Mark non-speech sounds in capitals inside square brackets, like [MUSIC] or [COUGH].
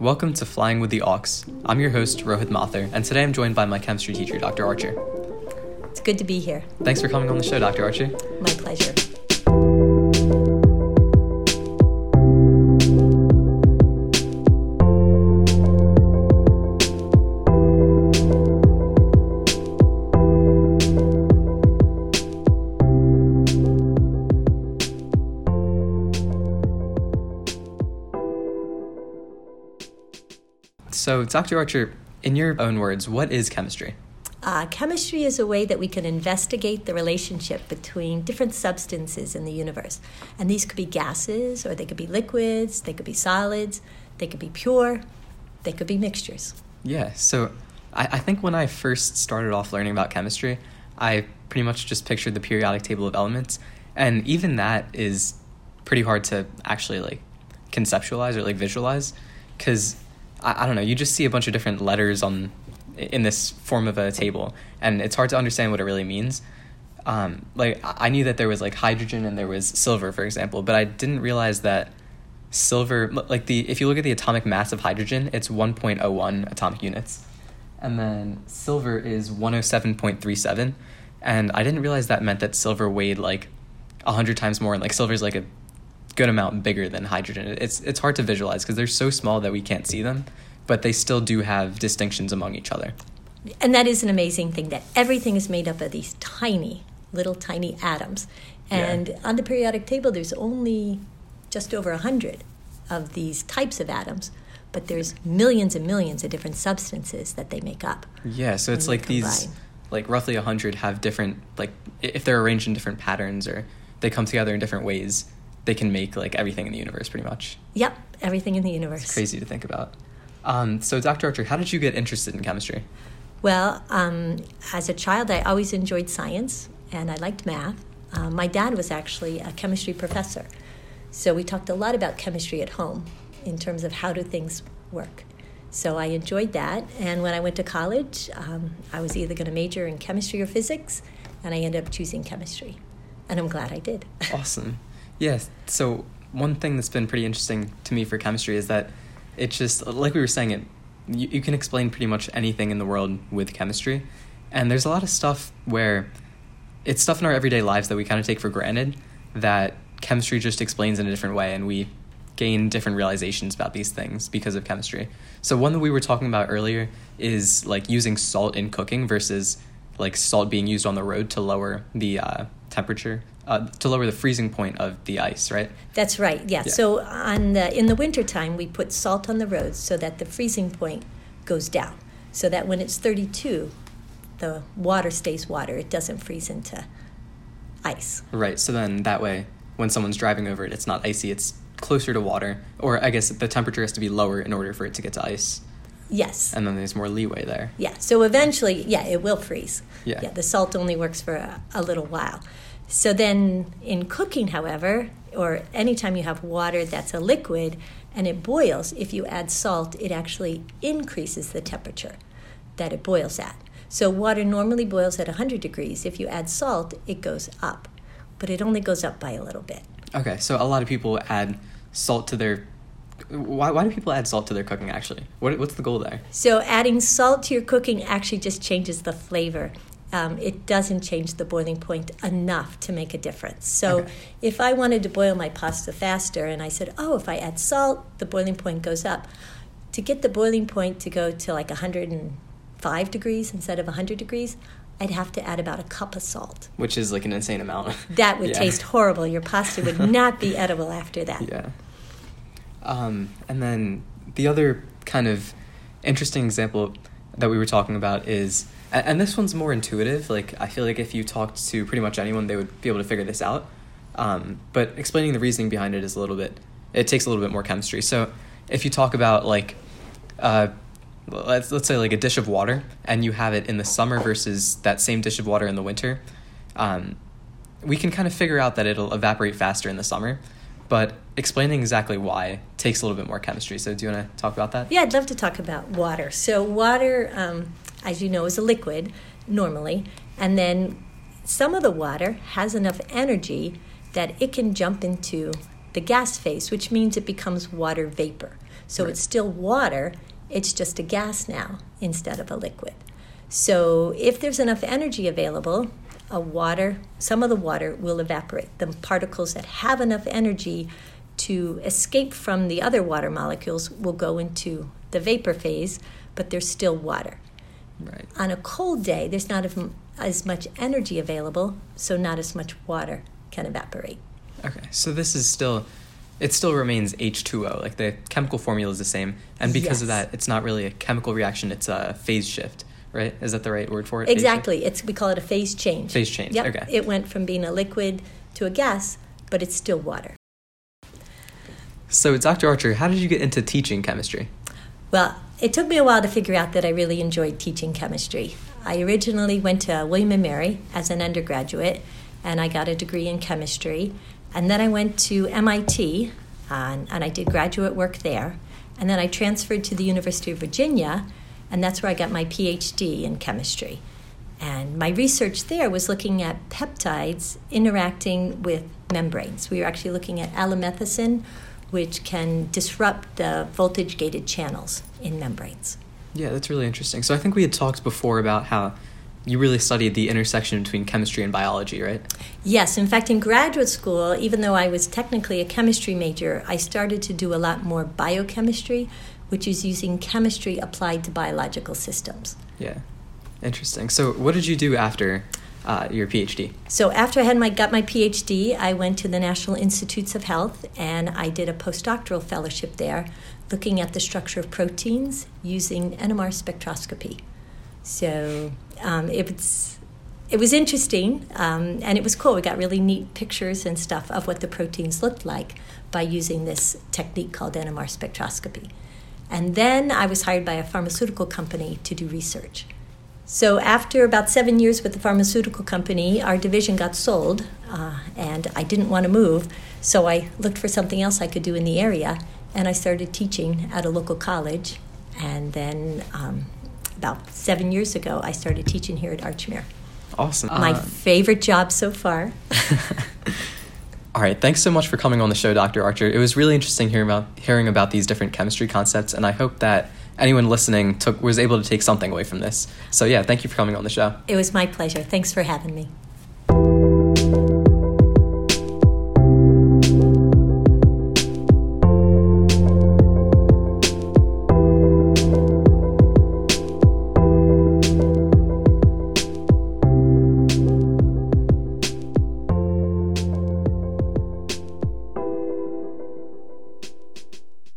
Welcome to Flying with the Auks. I'm your host, Rohit Mathur, and today I'm joined by my chemistry teacher, Dr. Archer. It's good to be here. Thanks for coming on the show, Dr. Archer. My pleasure. So, Dr. Archer, in your own words, what is chemistry? Uh, chemistry is a way that we can investigate the relationship between different substances in the universe. And these could be gases, or they could be liquids, they could be solids, they could be pure, they could be mixtures. Yeah, so I, I think when I first started off learning about chemistry, I pretty much just pictured the periodic table of elements. And even that is pretty hard to actually like conceptualize or like visualize because I, I don't know, you just see a bunch of different letters on in this form of a table, and it's hard to understand what it really means. Um, like I knew that there was like hydrogen and there was silver, for example, but I didn't realize that silver, like the if you look at the atomic mass of hydrogen, it's one point oh one atomic units, and then silver is one oh seven point three seven, and I didn't realize that meant that silver weighed like hundred times more, and like silver is like a good amount bigger than hydrogen. It's it's hard to visualize because they're so small that we can't see them, but they still do have distinctions among each other. And that is an amazing thing that everything is made up of these tiny, little tiny atoms. And Yeah. on the periodic table, there's only just over 100 of these types of atoms, but there's millions and millions of different substances that they make up. Yeah, so it's like these like roughly 100 have different like if they're arranged in different patterns or they come together in different ways, they can make like everything in the universe pretty much. Yep, everything in the universe. It's crazy to think about. Um, so Dr. Archer, how did you get interested in chemistry? Well, um, as a child, I always enjoyed science and I liked math. Um, my dad was actually a chemistry professor, so we talked a lot about chemistry at home in terms of how do things work. So I enjoyed that, and when I went to college, um, I was either going to major in chemistry or physics, and I ended up choosing chemistry, and I'm glad I did. [LAUGHS] Awesome. Yes. So one thing that's been pretty interesting to me for chemistry is that it's just like we were saying it. You, you can explain pretty much anything in the world with chemistry, and there's a lot of stuff where it's stuff in our everyday lives that we kind of take for granted that chemistry just explains in a different way, and we gain different realizations about these things because of chemistry. So one that we were talking about earlier is like using salt in cooking versus like salt being used on the road to lower the uh, temperature, uh, to lower the freezing point of the ice, right? That's right. Yeah. Yeah. So on the in the wintertime, we put salt on the roads so that the freezing point goes down. So that when it's 32, the water stays water. It doesn't freeze into ice. Right. So then that way, when someone's driving over it, it's not icy. It's closer to water, or I guess the temperature has to be lower in order for it to get to ice, Yes. and then there's more leeway there. Yeah. So eventually, yeah, it will freeze. Yeah. Yeah. The salt only works for a, a little while. So then in cooking, however, or anytime you have water that's a liquid and it boils, if you add salt, it actually increases the temperature that it boils at. So water normally boils at 100 degrees. If you add salt, it goes up, but it only goes up by a little bit. Okay. So a lot of people add salt to their. Why, why do people add salt to their cooking actually? What, what's the goal there? So adding salt to your cooking actually just changes the flavor. Um, it doesn't change the boiling point enough to make a difference. So Okay. if I wanted to boil my pasta faster and I said, oh, if I add salt, the boiling point goes up. To get the boiling point to go to like 105 degrees instead of 100 degrees, I'd have to add about a cup of salt. Which is like an insane amount. That would [LAUGHS] Yeah. taste horrible. Your pasta would not be [LAUGHS] edible after that. Yeah. Um, and then the other kind of interesting example that we were talking about is, and this one's more intuitive. Like I feel like if you talked to pretty much anyone, they would be able to figure this out. Um, but explaining the reasoning behind it is a little bit. It takes a little bit more chemistry. So if you talk about like, uh, let's let's say like a dish of water, and you have it in the summer versus that same dish of water in the winter. Um, we can kind of figure out that it'll evaporate faster in the summer, but explaining exactly why takes a little bit more chemistry. So, do you want to talk about that? Yeah, I'd love to talk about water. So, water, um, as you know, is a liquid normally, and then some of the water has enough energy that it can jump into the gas phase, which means it becomes water vapor. So Right. it's still water, it's just a gas now instead of a liquid. So if there's enough energy available, a water, some of the water will evaporate. The particles that have enough energy to escape from the other water molecules will go into the vapor phase, but there's still water. Right. On a cold day, there's not as much energy available, so not as much water can evaporate. Okay. So this is still, it still remains H2O. Like the chemical formula is the same, and because of that, it's not really a chemical reaction. It's a phase shift. Right? Is that the right word for it? Exactly. It's we call it a phase change. Phase change, Yep. okay. It went from being a liquid to a gas, but it's still water. So, Dr. Archer, how did you get into teaching chemistry? Well, it took me a while to figure out that I really enjoyed teaching chemistry. I originally went to William and Mary as an undergraduate, and I got a degree in chemistry. And then I went to MIT, uh, and, and I did graduate work there. And then I transferred to the University of Virginia, and that's where I got my PhD in chemistry. And my research there was looking at peptides interacting with membranes. We were actually looking at alamethicin, which can disrupt the voltage gated channels in membranes. Yeah, that's really interesting. So, I think we had talked before about how you really studied the intersection between chemistry and biology, right? Yes, in fact, in graduate school, even though I was technically a chemistry major, I started to do a lot more biochemistry, which is using chemistry applied to biological systems. Yeah. Interesting. So, what did you do after uh, your PhD? So after I had my got my PhD, I went to the National Institutes of Health and I did a postdoctoral fellowship there, looking at the structure of proteins using NMR spectroscopy. So um, it was it was interesting um, and it was cool. We got really neat pictures and stuff of what the proteins looked like by using this technique called NMR spectroscopy. And then I was hired by a pharmaceutical company to do research. So after about seven years with the pharmaceutical company, our division got sold, uh, and I didn't want to move, so I looked for something else I could do in the area, and I started teaching at a local college, and then um, about seven years ago, I started teaching here at Archmere. Awesome. My Uh, favorite job so far. [LAUGHS] [LAUGHS] All right, thanks so much for coming on the show, Dr. Archer. It was really interesting hearing about hearing about these different chemistry concepts, and I hope that anyone listening took was able to take something away from this. So yeah, thank you for coming on the show. It was my pleasure. Thanks for having me.